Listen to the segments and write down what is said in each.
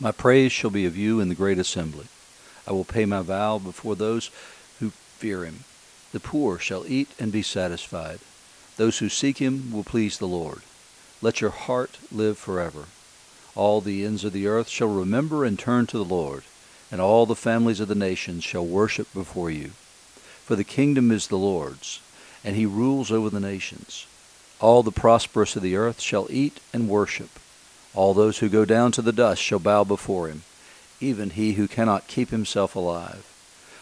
My praise shall be of you in the great assembly. I will pay my vow before those who fear him. The poor shall eat and be satisfied. Those who seek him will please the Lord. Let your heart live forever. All the ends of the earth shall remember and turn to the Lord, and all the families of the nations shall worship before you. For the kingdom is the Lord's, and he rules over the nations. All the prosperous of the earth shall eat and worship. All those who go down to the dust shall bow before him, even he who cannot keep himself alive.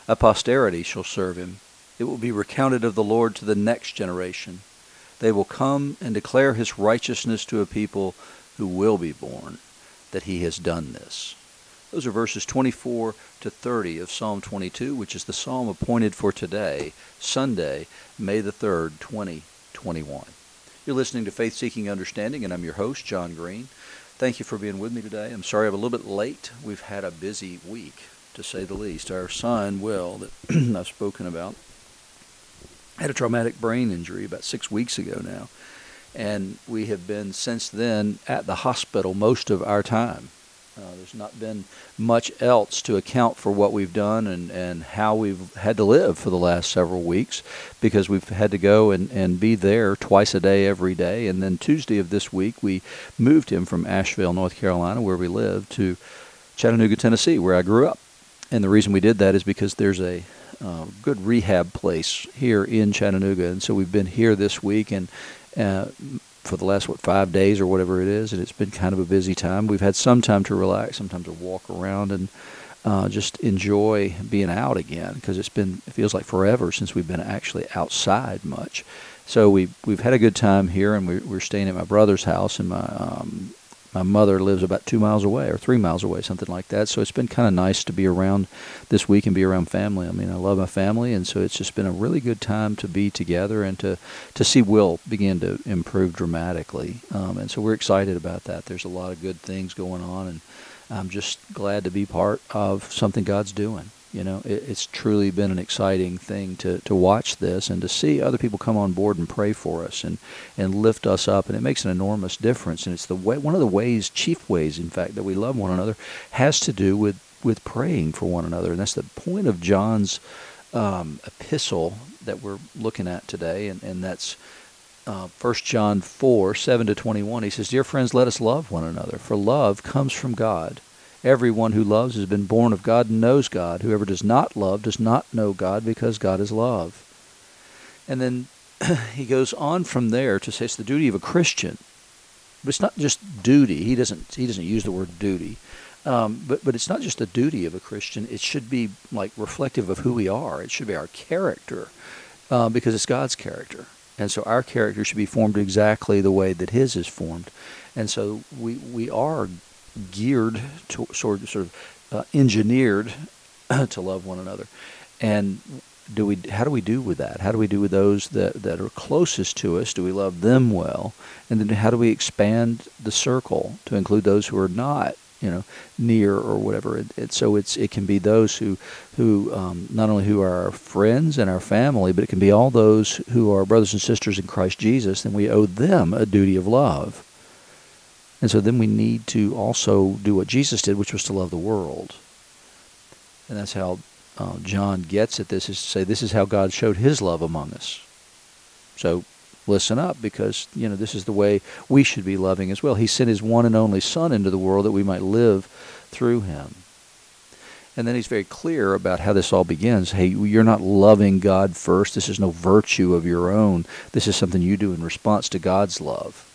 A posterity shall serve him. It will be recounted of the Lord to the next generation. They will come and declare his righteousness to a people who will be born, that he has done this. Those are verses 24 to 30 of Psalm 22, which is the psalm appointed for today, Sunday, May the 3rd, 2021. You're listening to Faith Seeking Understanding, and I'm your host, John Green. Thank you for being with me today. I'm sorry I'm a little bit late. We've had a busy week, to say the least. Our son, Will, that I've spoken about, had a traumatic brain injury about six weeks ago now. And we have been since then at the hospital most of our time. Uh, there's not been much else to account for what we've done and, and how we've had to live for the last several weeks because we've had to go and, and be there twice a day every day. And then Tuesday of this week, we moved him from Asheville, North Carolina, where we live, to Chattanooga, Tennessee, where I grew up. And the reason we did that is because there's a uh, good rehab place here in Chattanooga. And so we've been here this week and uh, for the last what five days or whatever it is, and it's been kind of a busy time. We've had some time to relax, some time to walk around and uh, just enjoy being out again because it's been it feels like forever since we've been actually outside much. So we we've had a good time here, and we, we're staying at my brother's house, and my um, my mother lives about two miles away or three miles away, something like that. So it's been kind of nice to be around this week and be around family. I mean, I love my family, and so it's just been a really good time to be together and to to see Will begin to improve dramatically. Um, and so we're excited about that. There's a lot of good things going on, and I'm just glad to be part of something God's doing. You know, it, it's truly been an exciting thing to, to watch this and to see other people come on board and pray for us and, and lift us up. And it makes an enormous difference. And it's the way, one of the ways, chief ways, in fact, that we love one another has to do with, with praying for one another. And that's the point of John's um, epistle that we're looking at today. And, and that's uh, 1 John 4 7 to 21. He says, Dear friends, let us love one another, for love comes from God. Everyone who loves has been born of God and knows God. Whoever does not love does not know God because God is love. And then he goes on from there to say it's the duty of a Christian. But it's not just duty. He doesn't he doesn't use the word duty. Um, but but it's not just the duty of a Christian. It should be like reflective of who we are. It should be our character, uh, because it's God's character, and so our character should be formed exactly the way that His is formed, and so we we are geared to sort of, sort of uh, engineered to love one another. And do we how do we do with that? How do we do with those that, that are closest to us? Do we love them well? And then how do we expand the circle to include those who are not you know near or whatever it, it, so it's it can be those who who um, not only who are our friends and our family but it can be all those who are brothers and sisters in Christ Jesus and we owe them a duty of love and so then we need to also do what Jesus did, which was to love the world. And that's how uh, John gets at this, is to say this is how God showed his love among us. So listen up because, you know, this is the way we should be loving as well. He sent his one and only Son into the world that we might live through him. And then he's very clear about how this all begins. Hey, you're not loving God first. This is no virtue of your own. This is something you do in response to God's love.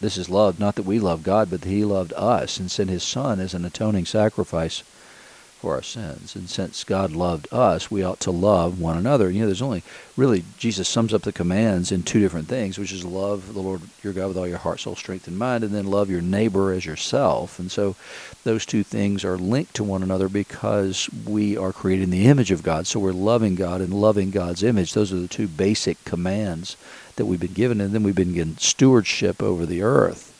This is love, not that we love God, but that He loved us and sent His Son as an atoning sacrifice for our sins. And since God loved us, we ought to love one another. You know, there's only really, Jesus sums up the commands in two different things, which is love the Lord your God with all your heart, soul, strength, and mind, and then love your neighbor as yourself. And so those two things are linked to one another because we are created in the image of God. So we're loving God and loving God's image. Those are the two basic commands that we've been given, and then we've been given stewardship over the earth.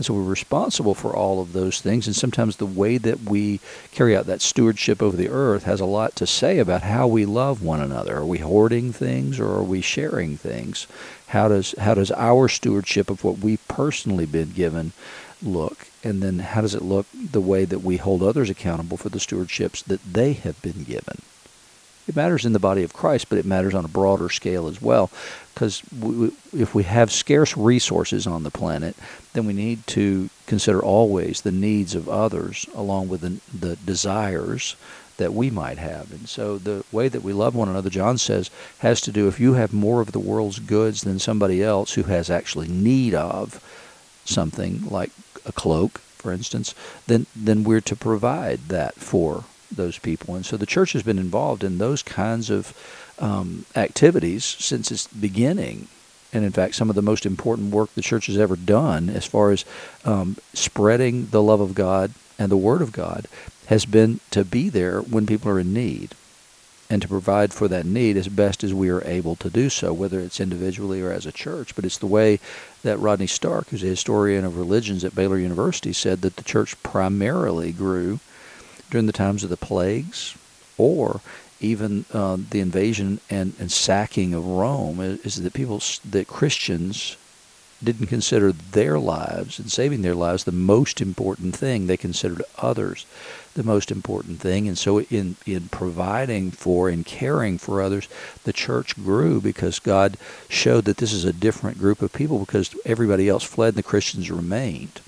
And so we're responsible for all of those things, and sometimes the way that we carry out that stewardship over the earth has a lot to say about how we love one another. Are we hoarding things or are we sharing things? How does how does our stewardship of what we've personally been given look? And then how does it look the way that we hold others accountable for the stewardships that they have been given? It matters in the body of Christ, but it matters on a broader scale as well. Because if we have scarce resources on the planet, then we need to consider always the needs of others along with the, the desires that we might have. And so the way that we love one another, John says, has to do if you have more of the world's goods than somebody else who has actually need of something like a cloak, for instance, then then we're to provide that for those people. And so the church has been involved in those kinds of um, activities since its beginning. And in fact, some of the most important work the church has ever done as far as um, spreading the love of God and the Word of God has been to be there when people are in need and to provide for that need as best as we are able to do so, whether it's individually or as a church. But it's the way that Rodney Stark, who's a historian of religions at Baylor University, said that the church primarily grew during the times of the plagues or even uh, the invasion and, and sacking of Rome is, is that people that Christians didn't consider their lives and saving their lives the most important thing. They considered others the most important thing. And so in, in providing for and caring for others, the church grew because God showed that this is a different group of people because everybody else fled and the Christians remained.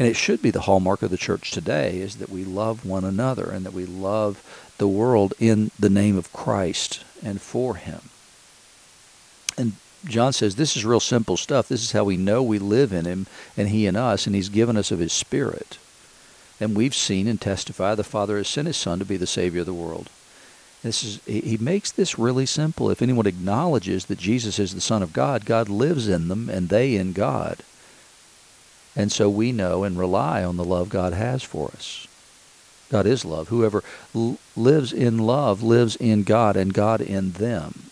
And it should be the hallmark of the church today is that we love one another and that we love the world in the name of Christ and for him. And John says this is real simple stuff. This is how we know we live in him and he in us and he's given us of his spirit. And we've seen and testified the Father has sent his son to be the savior of the world. This is he makes this really simple. If anyone acknowledges that Jesus is the son of God, God lives in them and they in God. And so we know and rely on the love God has for us. God is love. Whoever l- lives in love lives in God and God in them.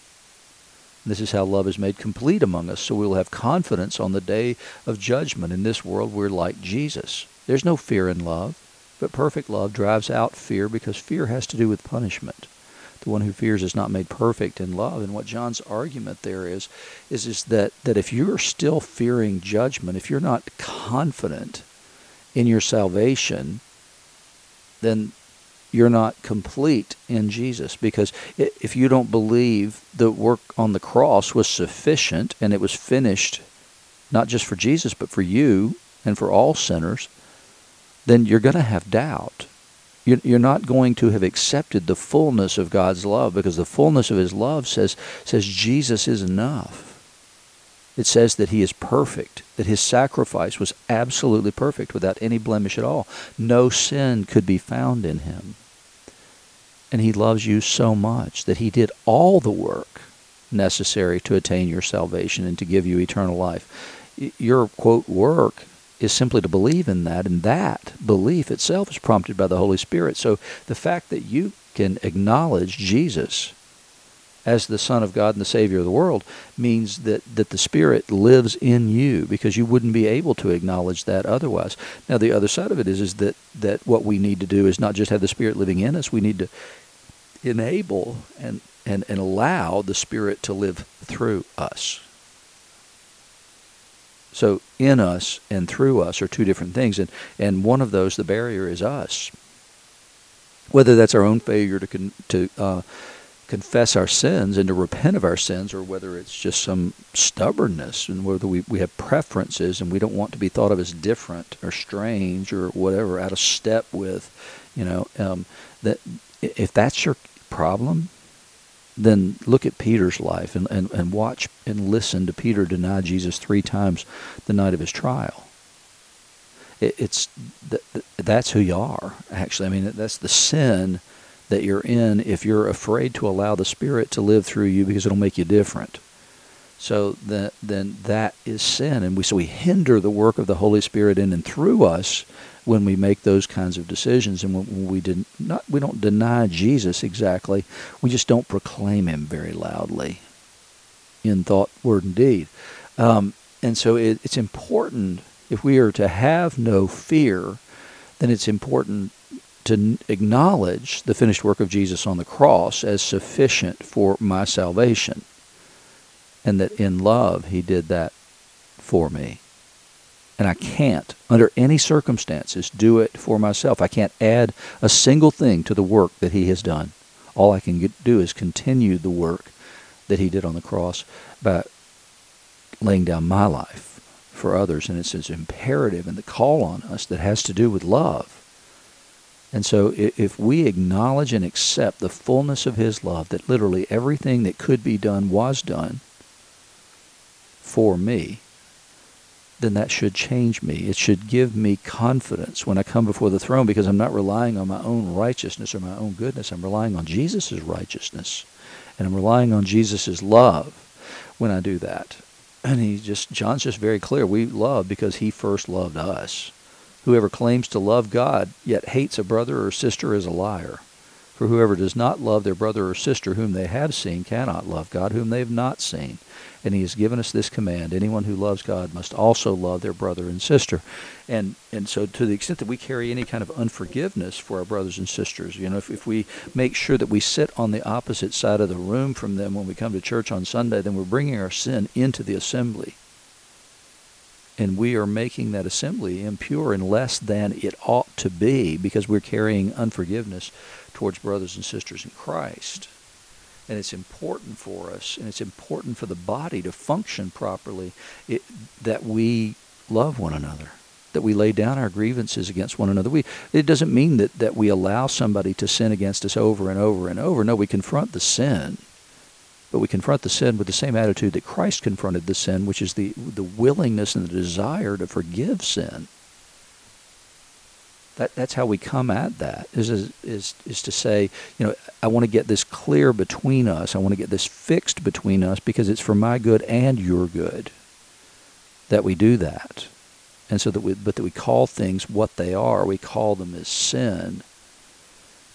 This is how love is made complete among us, so we will have confidence on the day of judgment. In this world, we're like Jesus. There's no fear in love, but perfect love drives out fear because fear has to do with punishment the one who fears is not made perfect in love. And what John's argument there is, is, is that, that if you're still fearing judgment, if you're not confident in your salvation, then you're not complete in Jesus. Because if you don't believe the work on the cross was sufficient and it was finished, not just for Jesus, but for you and for all sinners, then you're going to have doubt you're not going to have accepted the fullness of God's love because the fullness of His love says, says Jesus is enough. It says that He is perfect, that His sacrifice was absolutely perfect without any blemish at all. No sin could be found in Him. And He loves you so much that He did all the work necessary to attain your salvation and to give you eternal life. Your, quote, work is simply to believe in that, and that belief itself is prompted by the Holy Spirit. So the fact that you can acknowledge Jesus as the Son of God and the Savior of the world means that, that the Spirit lives in you because you wouldn't be able to acknowledge that otherwise. Now, the other side of it is, is that, that what we need to do is not just have the Spirit living in us, we need to enable and, and, and allow the Spirit to live through us. So in us and through us are two different things, and and one of those, the barrier, is us. Whether that's our own failure to con, to uh, confess our sins and to repent of our sins, or whether it's just some stubbornness, and whether we, we have preferences and we don't want to be thought of as different or strange or whatever, out of step with, you know, um, that if that's your problem, then look at Peter's life and, and, and watch and listen to Peter deny Jesus three times the night of his trial. It, it's that's who you are. Actually, I mean that's the sin that you're in if you're afraid to allow the Spirit to live through you because it'll make you different. So that, then that is sin, and we so we hinder the work of the Holy Spirit in and through us when we make those kinds of decisions and when we did not we don't deny Jesus exactly we just don't proclaim him very loudly in thought word and deed. Um, and so it, it's important if we are to have no fear then it's important to acknowledge the finished work of Jesus on the cross as sufficient for my salvation and that in love he did that for me And I can't, under any circumstances, do it for myself. I can't add a single thing to the work that he has done. All I can get, do is continue the work that he did on the cross by laying down my life for others. And it's, it's imperative and the call on us that has to do with love. And so if we acknowledge and accept the fullness of his love, that literally everything that could be done was done for me, then that should change me. It should give me confidence when I come before the throne because I'm not relying on my own righteousness or my own goodness. I'm relying on Jesus' righteousness. And I'm relying on Jesus' love when I do that. And he just John's just very clear. We love because he first loved us. Whoever claims to love God yet hates a brother or sister is a liar. For whoever does not love their brother or sister whom they have seen cannot love God whom they have not seen. And he has given us this command anyone who loves God must also love their brother and sister. And and so to the extent that we carry any kind of unforgiveness for our brothers and sisters, you know, if, if we make sure that we sit on the opposite side of the room from them when we come to church on Sunday, then we're bringing our sin into the assembly and we are making that assembly impure and less than it ought to be because we're carrying unforgiveness towards brothers and sisters in Christ. And it's important for us, and it's important for the body to function properly, it, that we love one another, that we lay down our grievances against one another. We, it doesn't mean that, that we allow somebody to sin against us over and over and over. No, we confront the sin but we confront the sin with the same attitude that Christ confronted the sin, which is the, the willingness and the desire to forgive sin. That, that's how we come at that is, is, is, to say, you know, I want to get this clear between us. I want to get this fixed between us because it's for my good and your good that we do that. And so that we, but that we call things what they are. We call them as sin.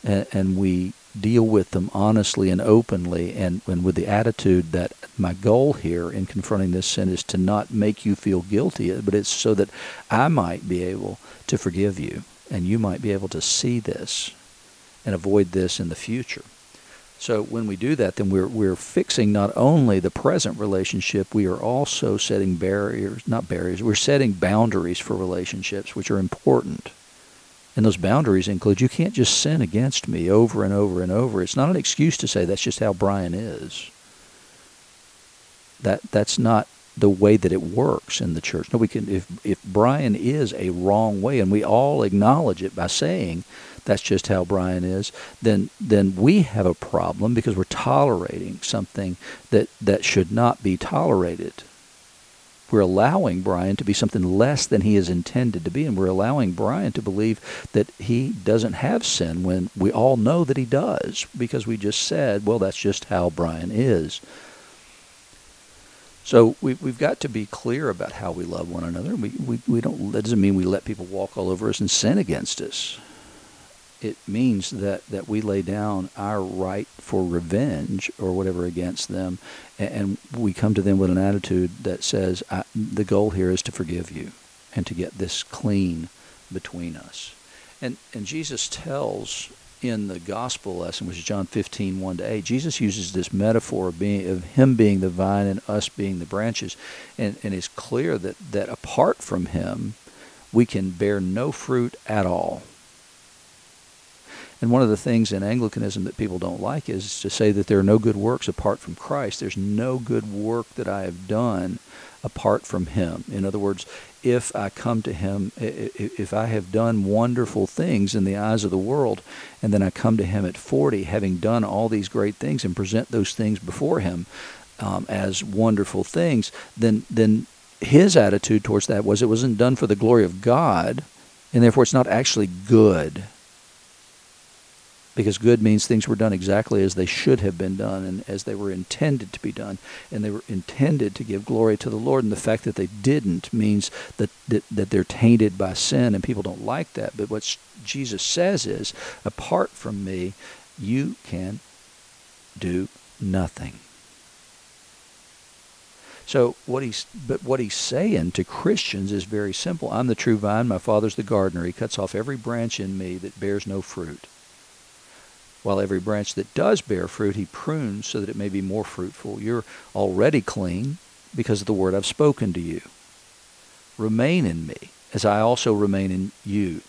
And, and we deal with them honestly and openly and, and with the attitude that my goal here in confronting this sin is to not make you feel guilty, but it's so that I might be able to forgive you and you might be able to see this and avoid this in the future. So when we do that, then we're we're fixing not only the present relationship, we are also setting barriers, not barriers, we're setting boundaries for relationships, which are important. And those boundaries include you can't just sin against me over and over and over. It's not an excuse to say that's just how Brian is. That that's not the way that it works in the church. No, we can if if Brian is a wrong way and we all acknowledge it by saying that's just how Brian is, then then we have a problem because we're tolerating something that that should not be tolerated we're allowing Brian to be something less than he is intended to be, and we're allowing Brian to believe that he doesn't have sin when we all know that he does, because we just said, well, that's just how Brian is. So we, we've got to be clear about how we love one another. We, we, we don't, that doesn't mean we let people walk all over us and sin against us it means that, that we lay down our right for revenge or whatever against them, and, and we come to them with an attitude that says, the goal here is to forgive you and to get this clean between us. And, and Jesus tells in the gospel lesson, which is John 15, 1 to 8, Jesus uses this metaphor of, being, of him being the vine and us being the branches. And, and it's clear that, that apart from him, we can bear no fruit at all. And one of the things in Anglicanism that people don't like is to say that there are no good works apart from Christ. There's no good work that I have done apart from Him. In other words, if I come to Him, if I have done wonderful things in the eyes of the world, and then I come to Him at 40, having done all these great things and present those things before Him um, as wonderful things, then then His attitude towards that was it wasn't done for the glory of God, and therefore it's not actually good because good means things were done exactly as they should have been done and as they were intended to be done. And they were intended to give glory to the lord. And the fact that they didn't means that, that, that they're tainted by sin and people don't like that. But what jesus says is apart from me you can do nothing. So what he's but what he's saying to Christians is very simple. I'm the true vine, my father's the gardener. He cuts off every branch in me that bears no fruit while every branch that does bear fruit he prunes so that it may be more fruitful. You're already clean because of the word I've spoken to you. Remain in me, as I also remain in you.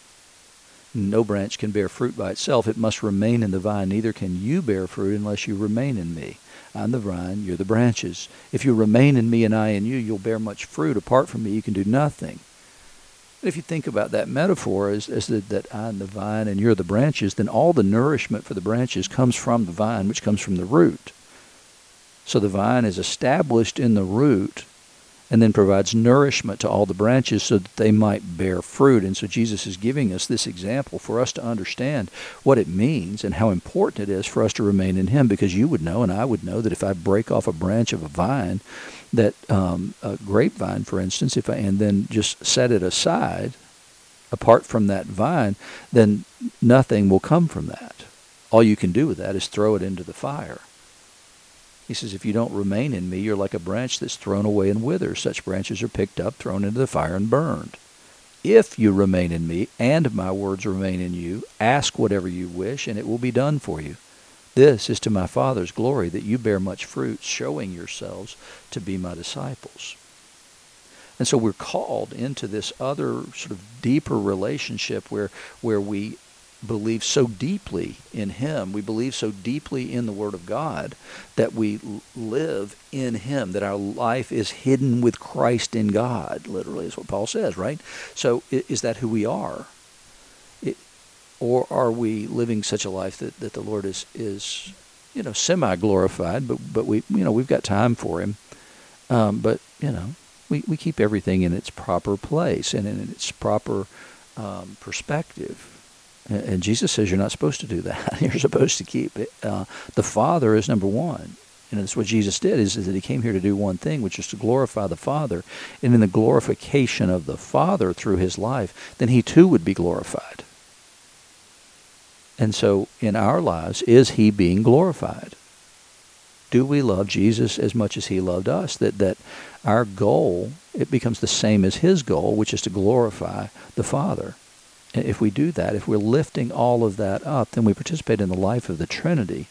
No branch can bear fruit by itself. It must remain in the vine. Neither can you bear fruit unless you remain in me. I'm the vine, you're the branches. If you remain in me and I in you, you'll bear much fruit. Apart from me, you can do nothing. And if you think about that metaphor as, as the, that I am the vine and you're the branches, then all the nourishment for the branches comes from the vine, which comes from the root. So the vine is established in the root and then provides nourishment to all the branches so that they might bear fruit. And so Jesus is giving us this example for us to understand what it means and how important it is for us to remain in Him because you would know and I would know that if I break off a branch of a vine, that um, a grapevine, for instance, if I, and then just set it aside apart from that vine, then nothing will come from that. All you can do with that is throw it into the fire. He says, If you don't remain in me, you're like a branch that's thrown away and withers. Such branches are picked up, thrown into the fire, and burned. If you remain in me, and my words remain in you, ask whatever you wish, and it will be done for you. This is to my Father's glory that you bear much fruit, showing yourselves to be my disciples. And so we're called into this other sort of deeper relationship where, where we believe so deeply in Him, we believe so deeply in the Word of God that we live in Him, that our life is hidden with Christ in God, literally, is what Paul says, right? So is that who we are? It, or are we living such a life that, that the Lord is, is you know, semi-glorified, but, but we, you know, we've got time for Him. Um, but, you know, we, we keep everything in its proper place and in its proper um, perspective and Jesus says you're not supposed to do that. you're supposed to keep it. Uh, the Father is number one. And that's what Jesus did, is, is that he came here to do one thing, which is to glorify the Father. And in the glorification of the Father through his life, then he too would be glorified. And so in our lives, is he being glorified? Do we love Jesus as much as he loved us? That, that our goal, it becomes the same as his goal, which is to glorify the Father if we do that, if we're lifting all of that up, then we participate in the life of the Trinity.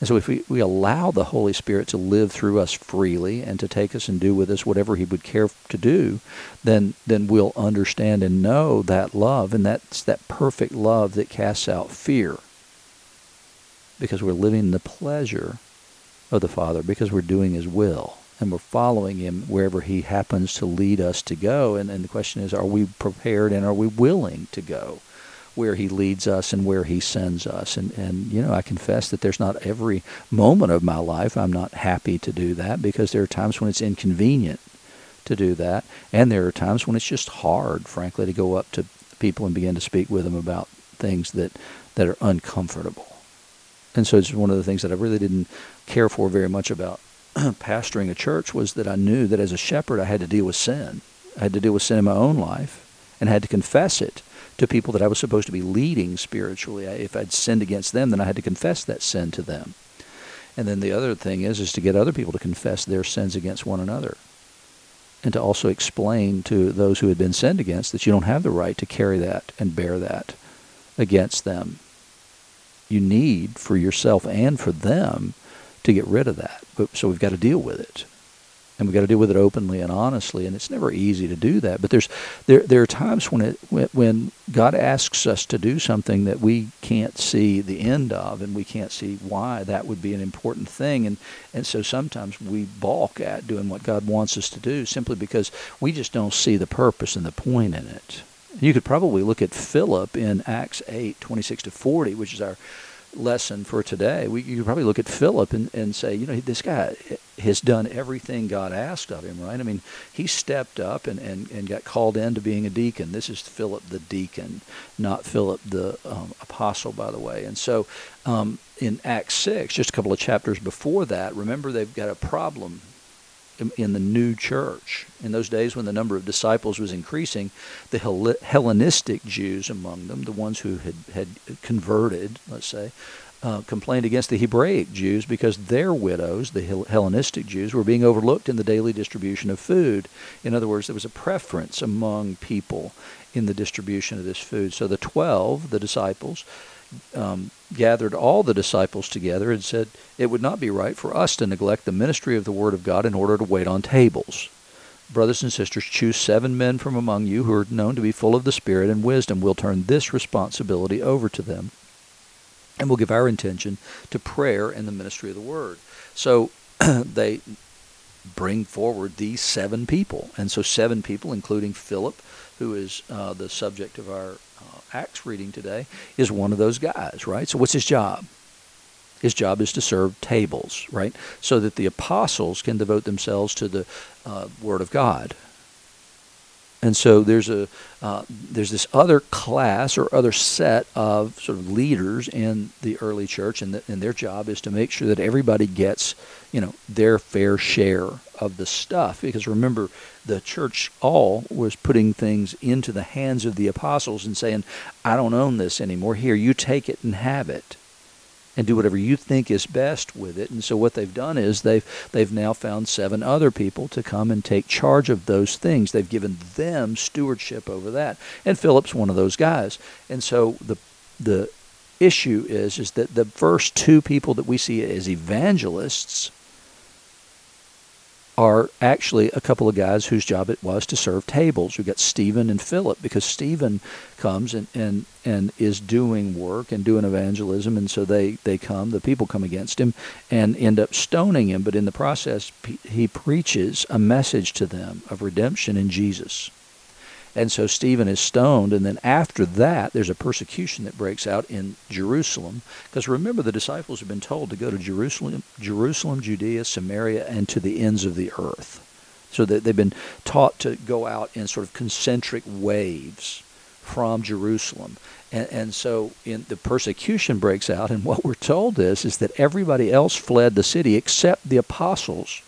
And so if we, we allow the Holy Spirit to live through us freely and to take us and do with us whatever he would care to do, then then we'll understand and know that love, and that's that perfect love that casts out fear. Because we're living the pleasure of the Father, because we're doing his will and we're following him wherever he happens to lead us to go. And, and the question is, are we prepared and are we willing to go where he leads us and where he sends us? And, and, you know, I confess that there's not every moment of my life I'm not happy to do that because there are times when it's inconvenient to do that. And there are times when it's just hard, frankly, to go up to people and begin to speak with them about things that, that are uncomfortable. And so it's one of the things that I really didn't care for very much about pastoring a church was that I knew that as a shepherd I had to deal with sin. I had to deal with sin in my own life and had to confess it to people that I was supposed to be leading spiritually. If I'd sinned against them, then I had to confess that sin to them. And then the other thing is is to get other people to confess their sins against one another. And to also explain to those who had been sinned against that you don't have the right to carry that and bear that against them. You need for yourself and for them to get rid of that. But, so we've got to deal with it. And we've got to deal with it openly and honestly, and it's never easy to do that. But there's there there are times when it when God asks us to do something that we can't see the end of, and we can't see why that would be an important thing, and and so sometimes we balk at doing what God wants us to do simply because we just don't see the purpose and the point in it. You could probably look at Philip in Acts 8, 26 to 40, which is our lesson for today, we, you probably look at Philip and, and say, you know, this guy has done everything God asked of him, right? I mean, he stepped up and, and, and got called into being a deacon. This is Philip the deacon, not Philip the um, apostle, by the way. And so um, in Acts 6, just a couple of chapters before that, remember they've got a problem in the new church. In those days when the number of disciples was increasing, the Hellenistic Jews among them, the ones who had, had converted, let's say, uh, complained against the Hebraic Jews because their widows, the Hellenistic Jews, were being overlooked in the daily distribution of food. In other words, there was a preference among people in the distribution of this food. So the twelve, the disciples, um, gathered all the disciples together and said, It would not be right for us to neglect the ministry of the Word of God in order to wait on tables. brothers and sisters, choose seven men from among you who are known to be full of the Spirit and wisdom. We'll turn this responsibility over to them. And we'll give our intention to prayer and the ministry of the word. So they bring forward these seven people. And so, seven people, including Philip, who is uh, the subject of our Acts reading today, is one of those guys, right? So, what's his job? His job is to serve tables, right? So that the apostles can devote themselves to the uh, Word of God. And so there's a uh, there's this other class or other set of sort of leaders in the early church, and, the, and their job is to make sure that everybody gets you know their fair share of the stuff. Because remember, the church all was putting things into the hands of the apostles and saying, "I don't own this anymore. Here, you take it and have it." and do whatever you think is best with it. And so what they've done is they've they've now found seven other people to come and take charge of those things. They've given them stewardship over that. And Philip's one of those guys. And so the the issue is is that the first two people that we see as evangelists are actually a couple of guys whose job it was to serve tables. We've got Stephen and Philip because Stephen comes and, and, and is doing work and doing evangelism, and so they, they come, the people come against him and end up stoning him, but in the process, he preaches a message to them of redemption in Jesus. And so Stephen is stoned, and then after that, there's a persecution that breaks out in Jerusalem. Because remember, the disciples have been told to go to Jerusalem, Jerusalem, Judea, Samaria, and to the ends of the earth. So that they've been taught to go out in sort of concentric waves from Jerusalem. And, and so in, the persecution breaks out, and what we're told is, is that everybody else fled the city except the apostles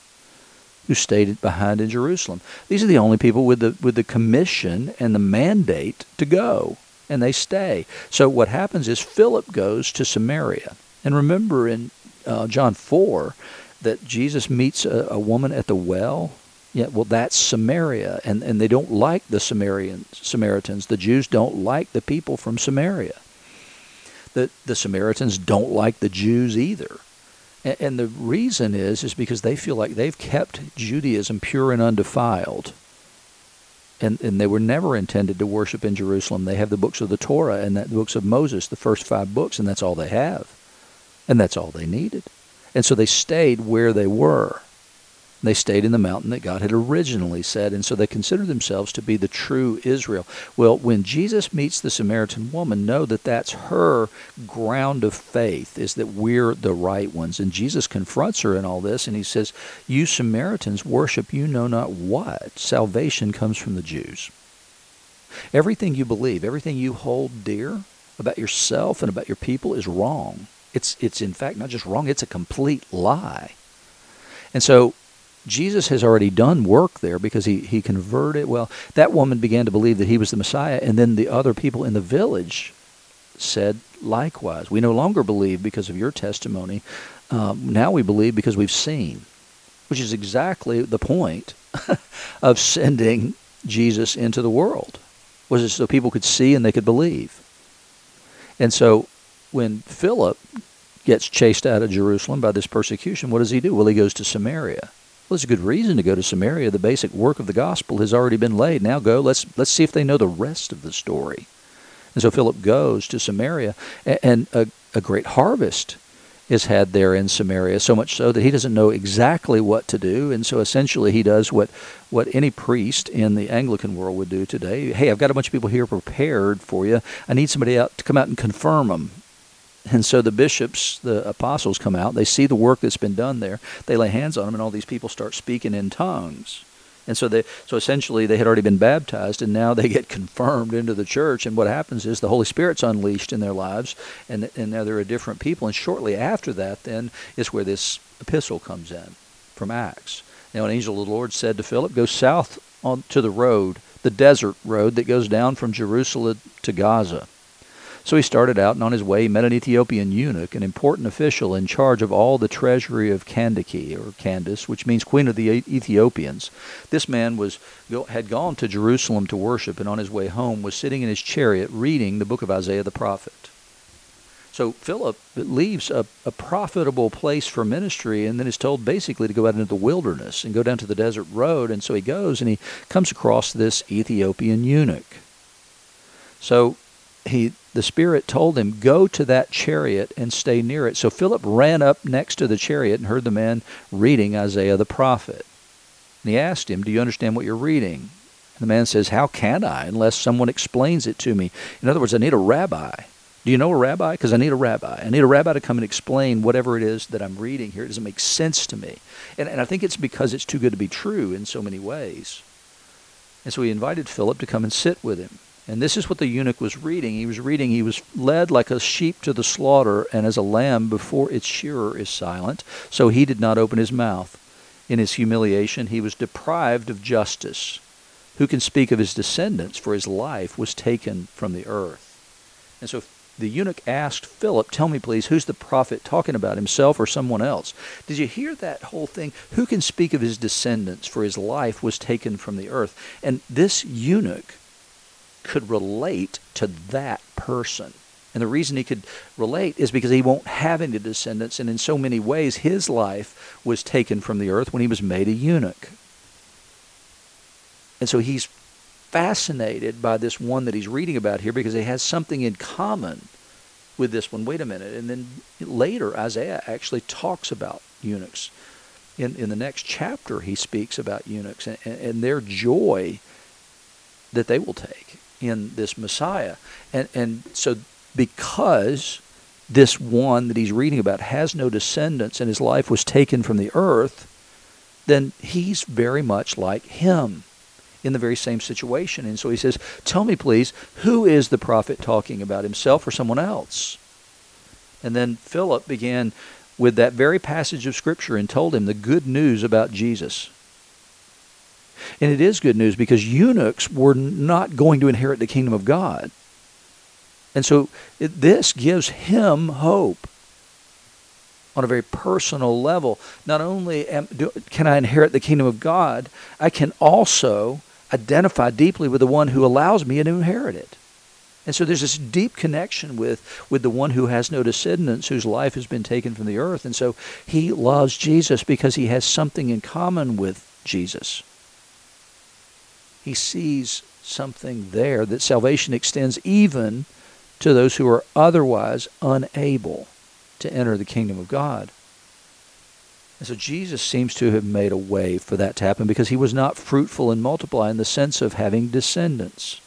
who stayed behind in Jerusalem. These are the only people with the with the commission and the mandate to go, and they stay. So what happens is Philip goes to Samaria, and remember in uh, John four that Jesus meets a, a woman at the well. Yeah, well, that's Samaria, and, and they don't like the Samarian Samaritans. The Jews don't like the people from Samaria. The the Samaritans don't like the Jews either. And the reason is is because they feel like they've kept Judaism pure and undefiled. And, and they were never intended to worship in Jerusalem. They have the books of the Torah and the books of Moses, the first five books, and that's all they have. And that's all they needed. And so they stayed where they were. They stayed in the mountain that God had originally said, and so they considered themselves to be the true Israel. Well, when Jesus meets the Samaritan woman, know that that's her ground of faith, is that we're the right ones. And Jesus confronts her in all this, and he says, You Samaritans worship you know not what. Salvation comes from the Jews. Everything you believe, everything you hold dear about yourself and about your people is wrong. It's, it's in fact not just wrong, it's a complete lie. And so Jesus has already done work there because he, he converted. Well, that woman began to believe that he was the Messiah, and then the other people in the village said likewise. We no longer believe because of your testimony. Um, now we believe because we've seen, which is exactly the point of sending Jesus into the world. Was it so people could see and they could believe? And so when Philip gets chased out of Jerusalem by this persecution, what does he do? Well, he goes to Samaria. Well, there's a good reason to go to Samaria. The basic work of the gospel has already been laid. Now go. Let's let's see if they know the rest of the story. And so Philip goes to Samaria, and a, a great harvest is had there in Samaria, so much so that he doesn't know exactly what to do. And so essentially he does what, what any priest in the Anglican world would do today. Hey, I've got a bunch of people here prepared for you. I need somebody out to come out and confirm them. And so the bishops, the apostles come out, they see the work that's been done there, they lay hands on them, and all these people start speaking in tongues. And so they so essentially they had already been baptized and now they get confirmed into the church and what happens is the Holy Spirit's unleashed in their lives and and now they're a different people and shortly after that then is where this epistle comes in from Acts. Now an angel of the Lord said to Philip, Go south on to the road, the desert road that goes down from Jerusalem to Gaza. So he started out, and on his way met an Ethiopian eunuch, an important official in charge of all the treasury of Kandake, or Candace, which means Queen of the Ethiopians. This man was had gone to Jerusalem to worship, and on his way home was sitting in his chariot reading the book of Isaiah the prophet. So Philip leaves a, a profitable place for ministry and then is told basically to go out into the wilderness and go down to the desert road. And so he goes and he comes across this Ethiopian eunuch. So he the Spirit told him, Go to that chariot and stay near it. So Philip ran up next to the chariot and heard the man reading Isaiah the prophet. And he asked him, Do you understand what you're reading? And the man says, How can I unless someone explains it to me? In other words, I need a rabbi. Do you know a rabbi? Because I need a rabbi. I need a rabbi to come and explain whatever it is that I'm reading here. It doesn't make sense to me. And, and I think it's because it's too good to be true in so many ways. And so he invited Philip to come and sit with him. And this is what the eunuch was reading. He was reading, He was led like a sheep to the slaughter, and as a lamb before its shearer is silent, so he did not open his mouth. In his humiliation, he was deprived of justice. Who can speak of his descendants? For his life was taken from the earth. And so the eunuch asked Philip, Tell me, please, who's the prophet talking about, himself or someone else? Did you hear that whole thing? Who can speak of his descendants? For his life was taken from the earth. And this eunuch could relate to that person. And the reason he could relate is because he won't have any descendants, and in so many ways, his life was taken from the earth when he was made a eunuch. And so he's fascinated by this one that he's reading about here because he has something in common with this one. Wait a minute. And then later, Isaiah actually talks about eunuchs. In, in the next chapter, he speaks about eunuchs and, and their joy that they will take in this Messiah. And, and so, because this one that he's reading about has no descendants and his life was taken from the earth, then he's very much like him in the very same situation. And so he says, Tell me, please, who is the prophet talking about, himself or someone else? And then Philip began with that very passage of Scripture and told him the good news about Jesus. And it is good news because eunuchs were not going to inherit the kingdom of God. And so it, this gives him hope on a very personal level. Not only am, do, can I inherit the kingdom of God, I can also identify deeply with the one who allows me to inherit it. And so there's this deep connection with, with the one who has no descendants, whose life has been taken from the earth. And so he loves Jesus because he has something in common with Jesus. He sees something there that salvation extends even to those who are otherwise unable to enter the kingdom of God. And so Jesus seems to have made a way for that to happen because he was not fruitful and multiply in the sense of having descendants.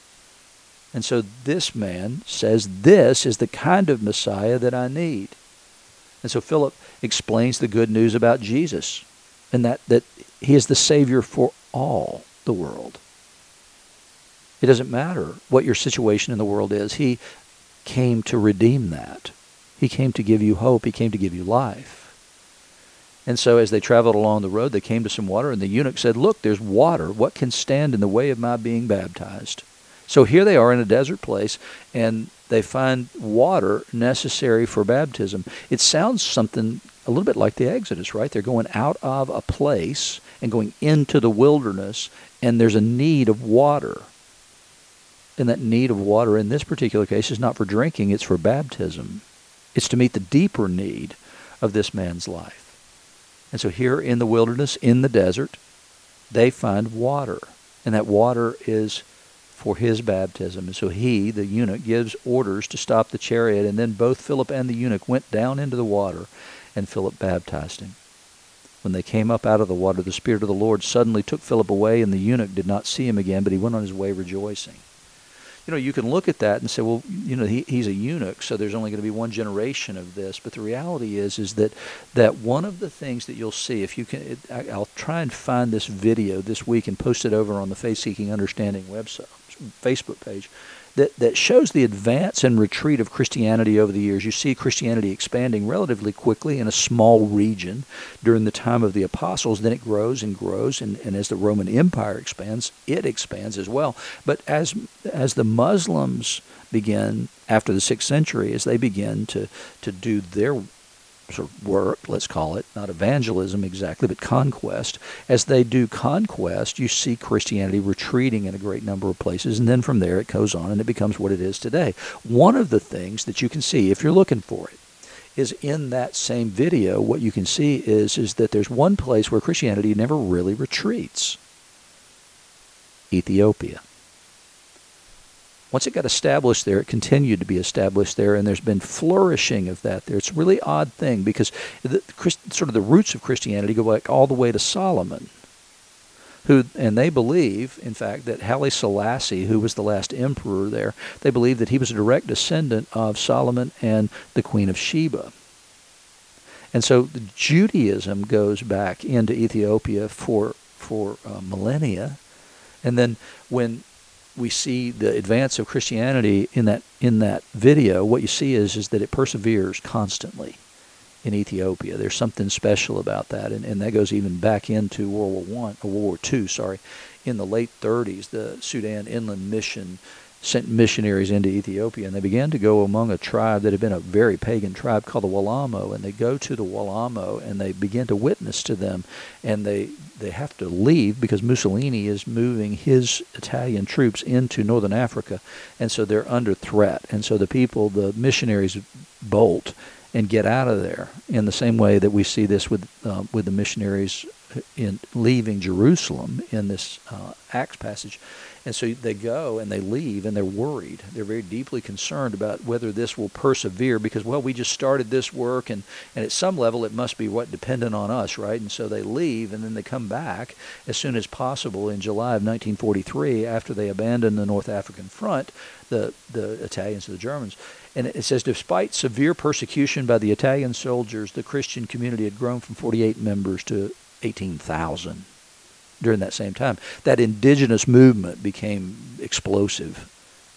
And so this man says, This is the kind of Messiah that I need. And so Philip explains the good news about Jesus and that, that he is the Savior for all the world. It doesn't matter what your situation in the world is, he came to redeem that. He came to give you hope, he came to give you life. And so as they traveled along the road, they came to some water, and the eunuch said, Look, there's water. What can stand in the way of my being baptized? So here they are in a desert place, and they find water necessary for baptism. It sounds something a little bit like the Exodus, right? They're going out of a place and going into the wilderness, and there's a need of water. And that need of water in this particular case is not for drinking, it's for baptism. It's to meet the deeper need of this man's life. And so here in the wilderness, in the desert, they find water. And that water is for his baptism. And so he, the eunuch, gives orders to stop the chariot. And then both Philip and the eunuch went down into the water, and Philip baptized him. When they came up out of the water, the Spirit of the Lord suddenly took Philip away, and the eunuch did not see him again, but he went on his way rejoicing you know, you can look at that and say, well, you know, he, he's a eunuch, so there's only going to be one generation of this. But the reality is, is that that one of the things that you'll see, if you can, it, I, I'll try and find this video this week and post it over on the Faith Seeking Understanding website, Facebook page that, that shows the advance and retreat of Christianity over the years. You see Christianity expanding relatively quickly in a small region during the time of the apostles. Then it grows and grows, and, and as the Roman Empire expands, it expands as well. But as as the Muslims begin after the sixth century, as they begin to, to do their sort of work, let's call it, not evangelism exactly, but conquest. As they do conquest, you see Christianity retreating in a great number of places, and then from there it goes on and it becomes what it is today. One of the things that you can see, if you're looking for it, is in that same video. What you can see is is that there's one place where Christianity never really retreats. Ethiopia. Once it got established there, it continued to be established there, and there's been flourishing of that there. It's a really odd thing because the, sort of the roots of Christianity go back all the way to Solomon, who and they believe, in fact, that Haile Selassie, who was the last emperor there, they believe that he was a direct descendant of Solomon and the Queen of Sheba. And so Judaism goes back into Ethiopia for for uh, millennia, and then when we see the advance of Christianity in that in that video, what you see is is that it perseveres constantly in Ethiopia. There's something special about that, and, and that goes even back into World War One or World War Two. Sorry, in the late 30s, the Sudan Inland Mission sent missionaries into Ethiopia, and they began to go among a tribe that had been a very pagan tribe called the Walamo, and they go to the Walamo and they begin to witness to them, and they they have to leave because Mussolini is moving his Italian troops into northern Africa, and so they're under threat, and so the people, the missionaries, bolt and get out of there in the same way that we see this with uh, with the missionaries in leaving Jerusalem in this uh, Acts passage. And so they go and they leave and they're worried. They're very deeply concerned about whether this will persevere because, well, we just started this work and, and at some level it must be what dependent on us, right? And so they leave and then they come back as soon as possible in July of 1943 after they abandon the North African front, the, the Italians and the Germans. And it says, despite severe persecution by the Italian soldiers, the Christian community had grown from 48 members to 18,000 during that same time. That indigenous movement became explosive.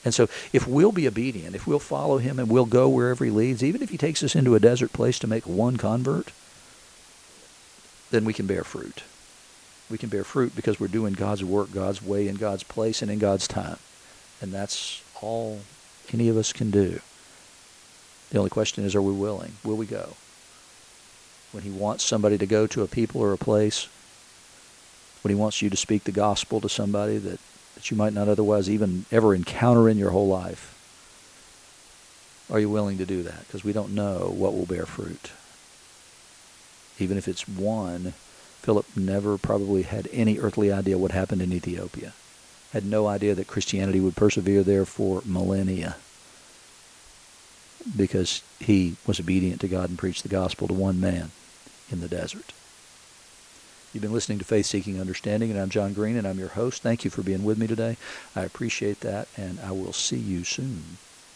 And so, if we'll be obedient, if we'll follow him and we'll go wherever he leads, even if he takes us into a desert place to make one convert, then we can bear fruit. We can bear fruit because we're doing God's work, God's way, in God's place, and in God's time. And that's all any of us can do. The only question is, are we willing? Will we go? When he wants somebody to go to a people or a place, when he wants you to speak the gospel to somebody that, that you might not otherwise even ever encounter in your whole life. Are you willing to do that? Because we don't know what will bear fruit. Even if it's one, Philip never probably had any earthly idea what happened in Ethiopia. Had no idea that Christianity would persevere there for millennia because he was obedient to God and preached the gospel to one man in the desert. You've been listening to Faith Seeking Understanding, and I'm John Green, and I'm your host. Thank you for being with me today. I appreciate that, and I will see you soon.